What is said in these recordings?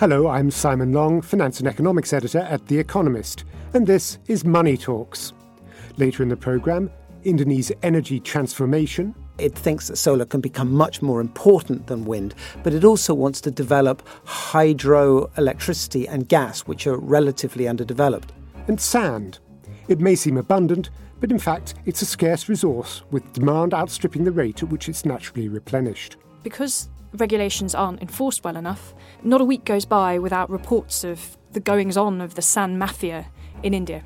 Hello, I'm Simon Long, Finance and Economics Editor at The Economist, and this is Money Talks. Later in the programme, Indonesia's energy transformation. It thinks that solar can become much more important than wind, but it also wants to develop hydroelectricity and gas, which are relatively underdeveloped. And sand. It may seem abundant, but in fact, it's a scarce resource, with demand outstripping the rate at which it's naturally replenished. Because regulations aren't enforced well enough, not a week goes by without reports of the goings on of the San mafia in India.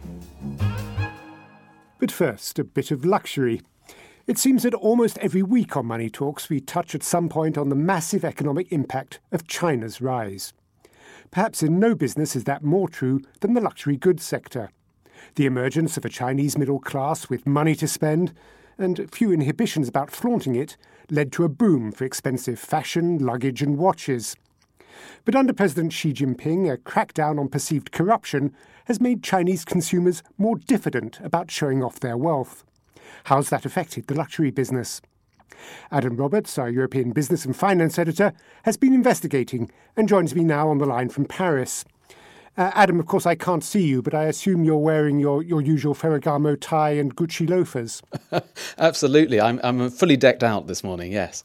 But first, a bit of luxury. It seems that almost every week on Money Talks we touch at some point on the massive economic impact of China's rise. Perhaps in no business is that more true than the luxury goods sector. The emergence of a Chinese middle class with money to spend and few inhibitions about flaunting it led to a boom for expensive fashion, luggage, and watches. But under President Xi Jinping, a crackdown on perceived corruption has made Chinese consumers more diffident about showing off their wealth. How's that affected the luxury business? Adam Roberts, our European business and finance editor, has been investigating and joins me now on the line from Paris. Uh, Adam, of course, I can't see you, but I assume you're wearing your, your usual Ferragamo tie and Gucci loafers. Absolutely. I'm, I'm fully decked out this morning, yes.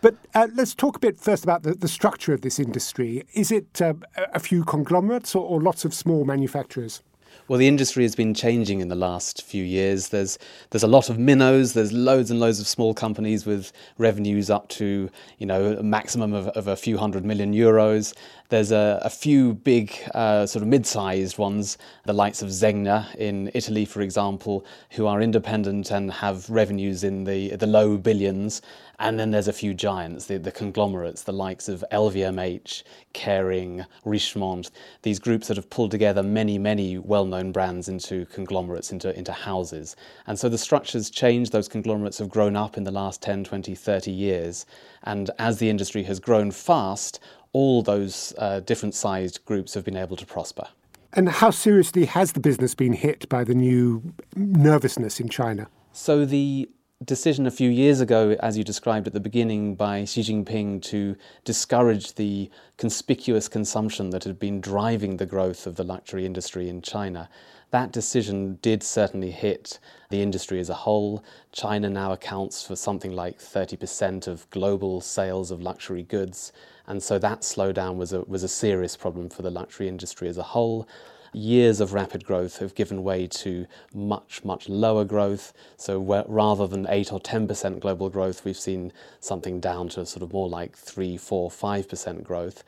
But uh, let's talk a bit first about the, the structure of this industry. Is it uh, a few conglomerates or, or lots of small manufacturers? Well, the industry has been changing in the last few years. There's there's a lot of minnows. There's loads and loads of small companies with revenues up to you know a maximum of, of a few hundred million euros. There's a, a few big uh, sort of mid-sized ones, the likes of Zegna in Italy, for example, who are independent and have revenues in the the low billions. And then there's a few giants, the, the conglomerates, the likes of LVMH, Kering, Richemont, these groups that have pulled together many, many well known brands into conglomerates, into, into houses. And so the structures change, those conglomerates have grown up in the last 10, 20, 30 years. And as the industry has grown fast, all those uh, different sized groups have been able to prosper. And how seriously has the business been hit by the new nervousness in China? So the decision a few years ago, as you described at the beginning, by Xi Jinping to discourage the conspicuous consumption that had been driving the growth of the luxury industry in China. That decision did certainly hit the industry as a whole. China now accounts for something like 30% of global sales of luxury goods, and so that slowdown was a, was a serious problem for the luxury industry as a whole years of rapid growth have given way to much, much lower growth. So rather than 8 or 10% global growth, we've seen something down to sort of more like 3, 4, 5% growth.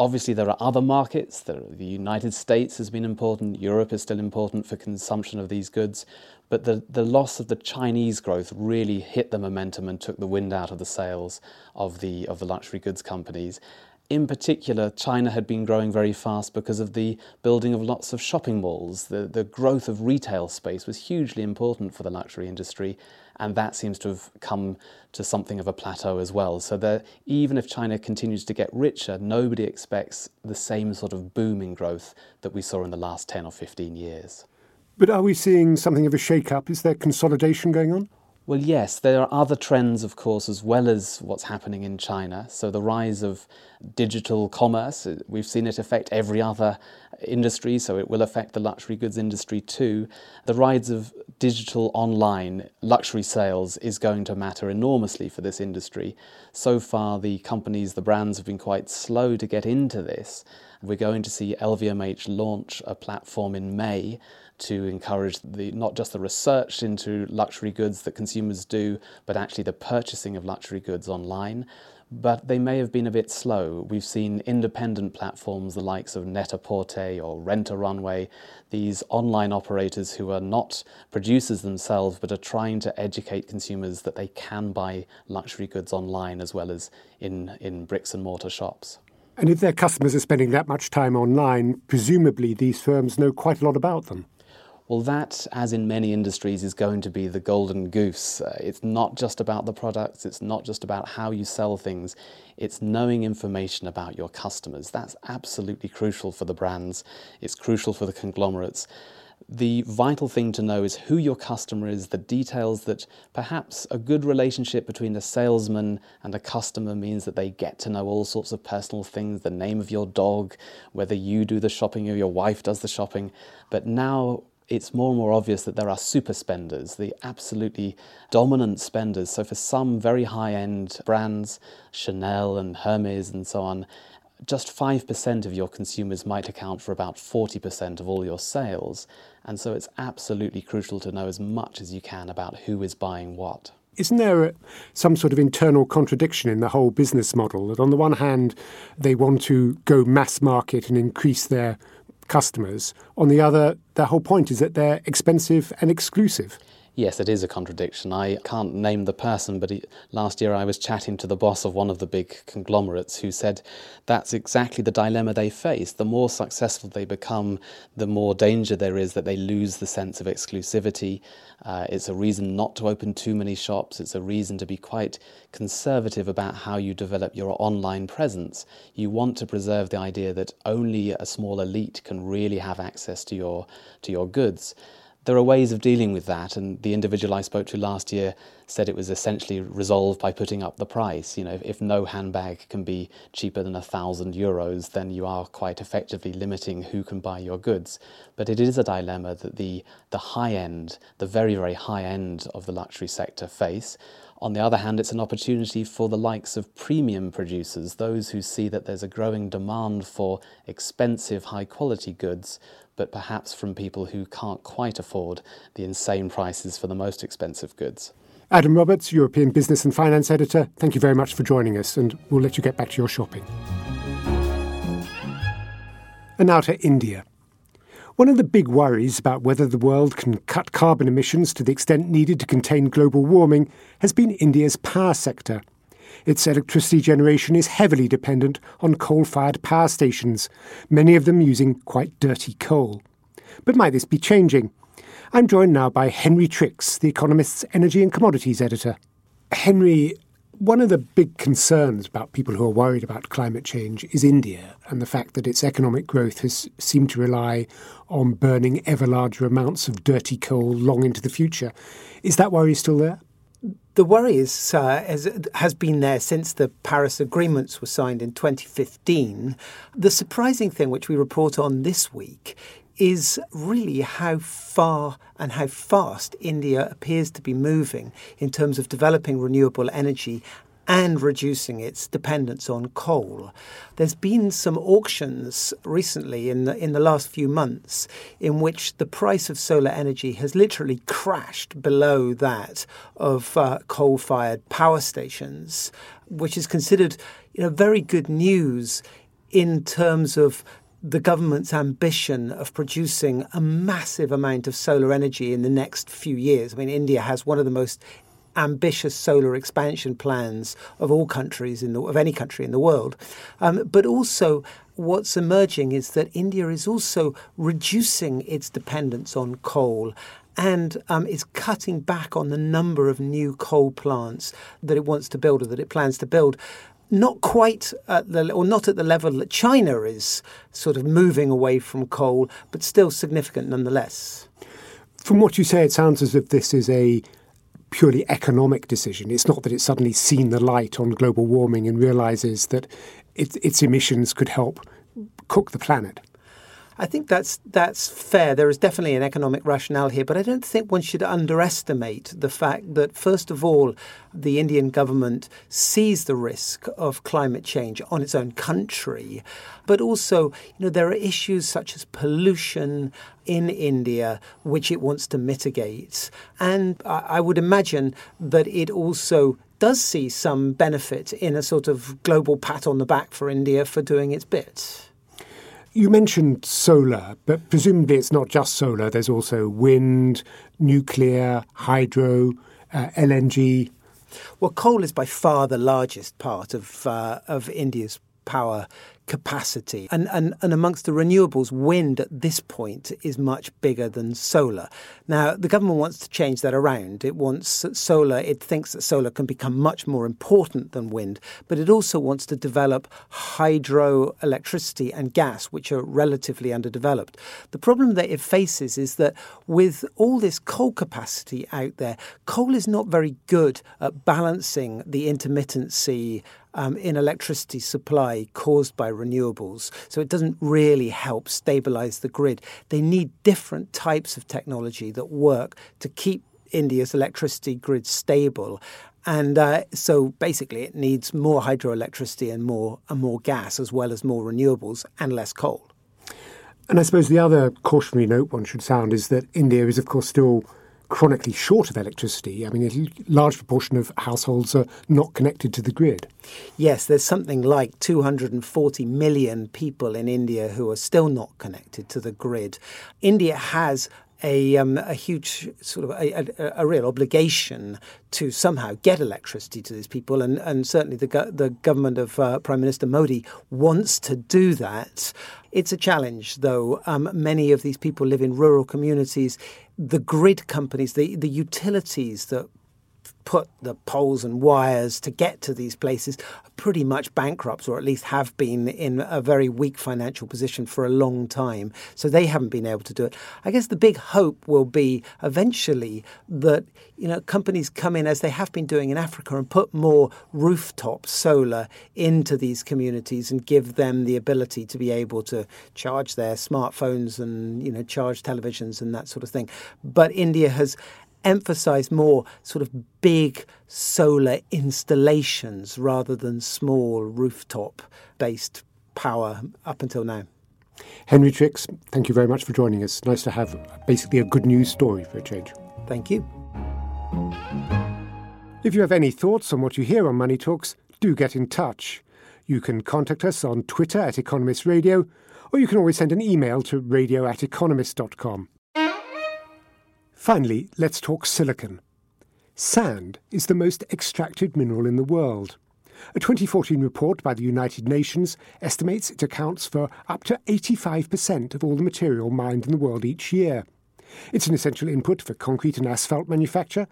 Obviously, there are other markets. The United States has been important. Europe is still important for consumption of these goods. But the, the loss of the Chinese growth really hit the momentum and took the wind out of the sails of the, of the luxury goods companies. In particular, China had been growing very fast because of the building of lots of shopping malls. The, the growth of retail space was hugely important for the luxury industry, and that seems to have come to something of a plateau as well. So that even if China continues to get richer, nobody expects the same sort of booming growth that we saw in the last 10 or 15 years. But are we seeing something of a shake-up? Is there consolidation going on? Well, yes, there are other trends, of course, as well as what's happening in China. So, the rise of digital commerce, uh, we've seen it affect every other industry, so it will affect the luxury goods industry too. The rise of digital online luxury sales is going to matter enormously for this industry. So far, the companies, the brands have been quite slow to get into this. We're going to see LVMH launch a platform in May to encourage the not just the research into luxury goods that consumers do, but actually the purchasing of luxury goods online but they may have been a bit slow. We've seen independent platforms, the likes of Net-a-Porter or Rent a Runway, these online operators who are not producers themselves but are trying to educate consumers that they can buy luxury goods online as well as in, in bricks and mortar shops. And if their customers are spending that much time online, presumably these firms know quite a lot about them. Well, that, as in many industries, is going to be the golden goose. Uh, it's not just about the products, it's not just about how you sell things, it's knowing information about your customers. That's absolutely crucial for the brands, it's crucial for the conglomerates. The vital thing to know is who your customer is, the details that perhaps a good relationship between a salesman and a customer means that they get to know all sorts of personal things, the name of your dog, whether you do the shopping or your wife does the shopping. But now it's more and more obvious that there are super spenders, the absolutely dominant spenders. So, for some very high end brands, Chanel and Hermes and so on, just 5% of your consumers might account for about 40% of all your sales. And so, it's absolutely crucial to know as much as you can about who is buying what. Isn't there some sort of internal contradiction in the whole business model? That on the one hand, they want to go mass market and increase their customers. On the other, the whole point is that they're expensive and exclusive. Yes, it is a contradiction. I can't name the person, but he, last year I was chatting to the boss of one of the big conglomerates who said that's exactly the dilemma they face. The more successful they become, the more danger there is that they lose the sense of exclusivity. Uh, it's a reason not to open too many shops. It's a reason to be quite conservative about how you develop your online presence. You want to preserve the idea that only a small elite can really have access to your to your goods there are ways of dealing with that, and the individual I spoke to last year said it was essentially resolved by putting up the price. You know, if, no handbag can be cheaper than a thousand euros, then you are quite effectively limiting who can buy your goods. But it is a dilemma that the the high end, the very very high end of the luxury sector face. On the other hand, it's an opportunity for the likes of premium producers, those who see that there's a growing demand for expensive, high quality goods, but perhaps from people who can't quite afford the insane prices for the most expensive goods. Adam Roberts, European Business and Finance Editor, thank you very much for joining us, and we'll let you get back to your shopping. And now to India. One of the big worries about whether the world can cut carbon emissions to the extent needed to contain global warming has been India's power sector. Its electricity generation is heavily dependent on coal fired power stations, many of them using quite dirty coal. But might this be changing? I'm joined now by Henry Tricks, The Economist's energy and commodities editor. Henry, one of the big concerns about people who are worried about climate change is India and the fact that its economic growth has seemed to rely on burning ever larger amounts of dirty coal long into the future. Is that worry still there? The worry is, uh, has, has been there since the Paris agreements were signed in 2015. The surprising thing, which we report on this week, is really how far and how fast India appears to be moving in terms of developing renewable energy and reducing its dependence on coal. There's been some auctions recently in the, in the last few months in which the price of solar energy has literally crashed below that of uh, coal-fired power stations, which is considered you know, very good news in terms of the government's ambition of producing a massive amount of solar energy in the next few years. I mean, India has one of the most ambitious solar expansion plans of all countries in the, of any country in the world. Um, but also, what's emerging is that India is also reducing its dependence on coal and um, is cutting back on the number of new coal plants that it wants to build or that it plans to build. Not quite at the, or not at the level that China is sort of moving away from coal, but still significant nonetheless. From what you say, it sounds as if this is a purely economic decision. It's not that it's suddenly seen the light on global warming and realizes that it, its emissions could help cook the planet. I think that's that's fair. There is definitely an economic rationale here, but I don't think one should underestimate the fact that first of all, the Indian government sees the risk of climate change on its own country, but also, you know, there are issues such as pollution in India which it wants to mitigate, and I would imagine that it also does see some benefit in a sort of global pat on the back for India for doing its bit. You mentioned solar, but presumably it's not just solar. There's also wind, nuclear, hydro, uh, LNG. Well, coal is by far the largest part of uh, of India's power capacity. And, and, and amongst the renewables, wind at this point is much bigger than solar. Now, the government wants to change that around. It wants solar, it thinks that solar can become much more important than wind, but it also wants to develop hydroelectricity and gas, which are relatively underdeveloped. The problem that it faces is that with all this coal capacity out there, coal is not very good at balancing the intermittency um, in electricity supply caused by renewables. So it doesn't really help stabilize the grid. They need different types of technology that work to keep India's electricity grid stable. And uh, so basically, it needs more hydroelectricity and more and more gas, as well as more renewables and less coal. And I suppose the other cautionary note one should sound is that India is, of course, still chronically short of electricity. I mean, a large proportion of households are not connected to the grid. Yes, there's something like 240 million people in India who are still not connected to the grid. India has a, um, a huge sort of a, a, a, real obligation to somehow get electricity to these people, and, and certainly the go- the government of uh, Prime Minister Modi wants to do that. It's a challenge, though. Um, many of these people live in rural communities the grid companies, the, the utilities that put the poles and wires to get to these places are pretty much bankrupt or at least have been in a very weak financial position for a long time. So they haven't been able to do it. I guess the big hope will be eventually that you know companies come in as they have been doing in Africa and put more rooftop solar into these communities and give them the ability to be able to charge their smartphones and you know charge televisions and that sort of thing. But India has emphasize more sort of big solar installations rather than small rooftop based power up until now. Henry Tricks, thank you very much for joining us. Nice to have basically a good news story for a change. Thank you. If you have any thoughts on what you hear on Money Talks, do get in touch. You can contact us on Twitter at Economist Radio, or you can always send an email to radio at economist.com. Finally, let's talk silicon. Sand is the most extracted mineral in the world. A 2014 report by the United Nations estimates it accounts for up to 85% of all the material mined in the world each year. It's an essential input for concrete and asphalt manufacture.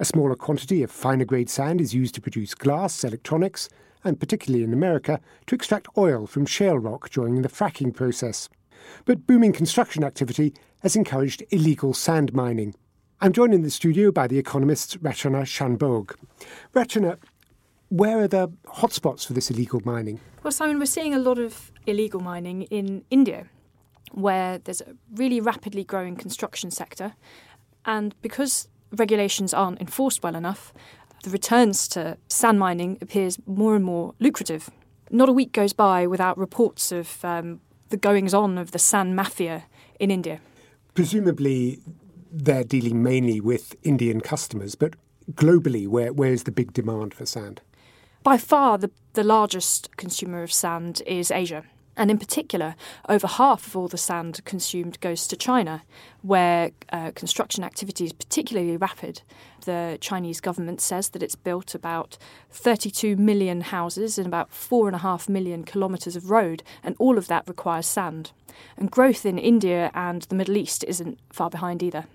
A smaller quantity of finer grade sand is used to produce glass, electronics, and particularly in America, to extract oil from shale rock during the fracking process. But booming construction activity has encouraged illegal sand mining. I'm joined in the studio by the economist Rachana Shanbhogue. Rachana, where are the hotspots for this illegal mining? Well, Simon, we're seeing a lot of illegal mining in India, where there's a really rapidly growing construction sector. And because regulations aren't enforced well enough, the returns to sand mining appears more and more lucrative. Not a week goes by without reports of um, the goings on of the sand mafia in India. Presumably, they're dealing mainly with Indian customers, but globally, where, where is the big demand for sand? By far, the, the largest consumer of sand is Asia. And in particular, over half of all the sand consumed goes to China, where uh, construction activity is particularly rapid. The Chinese government says that it's built about 32 million houses and about 4.5 million kilometres of road, and all of that requires sand. And growth in India and the Middle East isn't far behind either.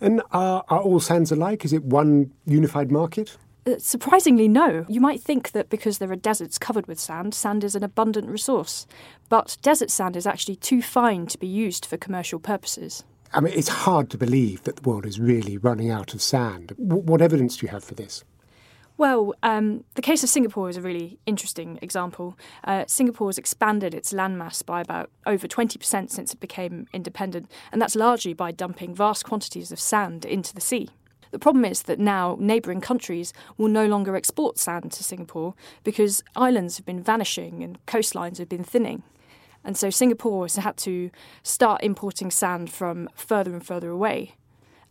And are, are all sands alike? Is it one unified market? Uh, surprisingly, no. You might think that because there are deserts covered with sand, sand is an abundant resource. But desert sand is actually too fine to be used for commercial purposes. I mean, it's hard to believe that the world is really running out of sand. W- what evidence do you have for this? Well, um, the case of Singapore is a really interesting example. Uh, Singapore has expanded its landmass by about over 20% since it became independent, and that's largely by dumping vast quantities of sand into the sea. The problem is that now neighbouring countries will no longer export sand to Singapore because islands have been vanishing and coastlines have been thinning. And so Singapore has had to start importing sand from further and further away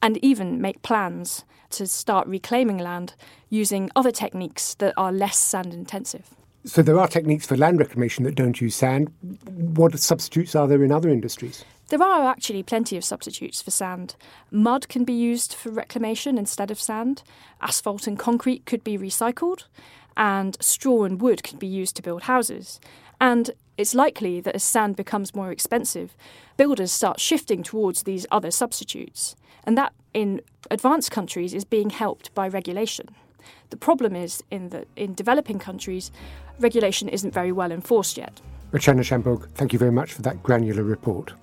and even make plans to start reclaiming land using other techniques that are less sand intensive. So there are techniques for land reclamation that don't use sand. What substitutes are there in other industries? There are actually plenty of substitutes for sand. Mud can be used for reclamation instead of sand. Asphalt and concrete could be recycled. And straw and wood can be used to build houses. And it's likely that as sand becomes more expensive, builders start shifting towards these other substitutes. And that, in advanced countries, is being helped by regulation. The problem is in that in developing countries, regulation isn't very well enforced yet. Rachana Shanbhogue, thank you very much for that granular report.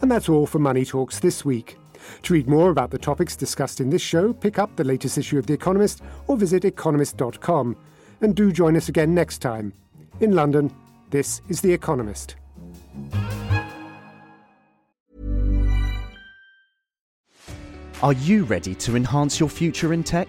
And that's all for Money Talks this week. To read more about the topics discussed in this show, pick up the latest issue of The Economist or visit economist.com. And do join us again next time. In London, this is The Economist. Are you ready to enhance your future in tech?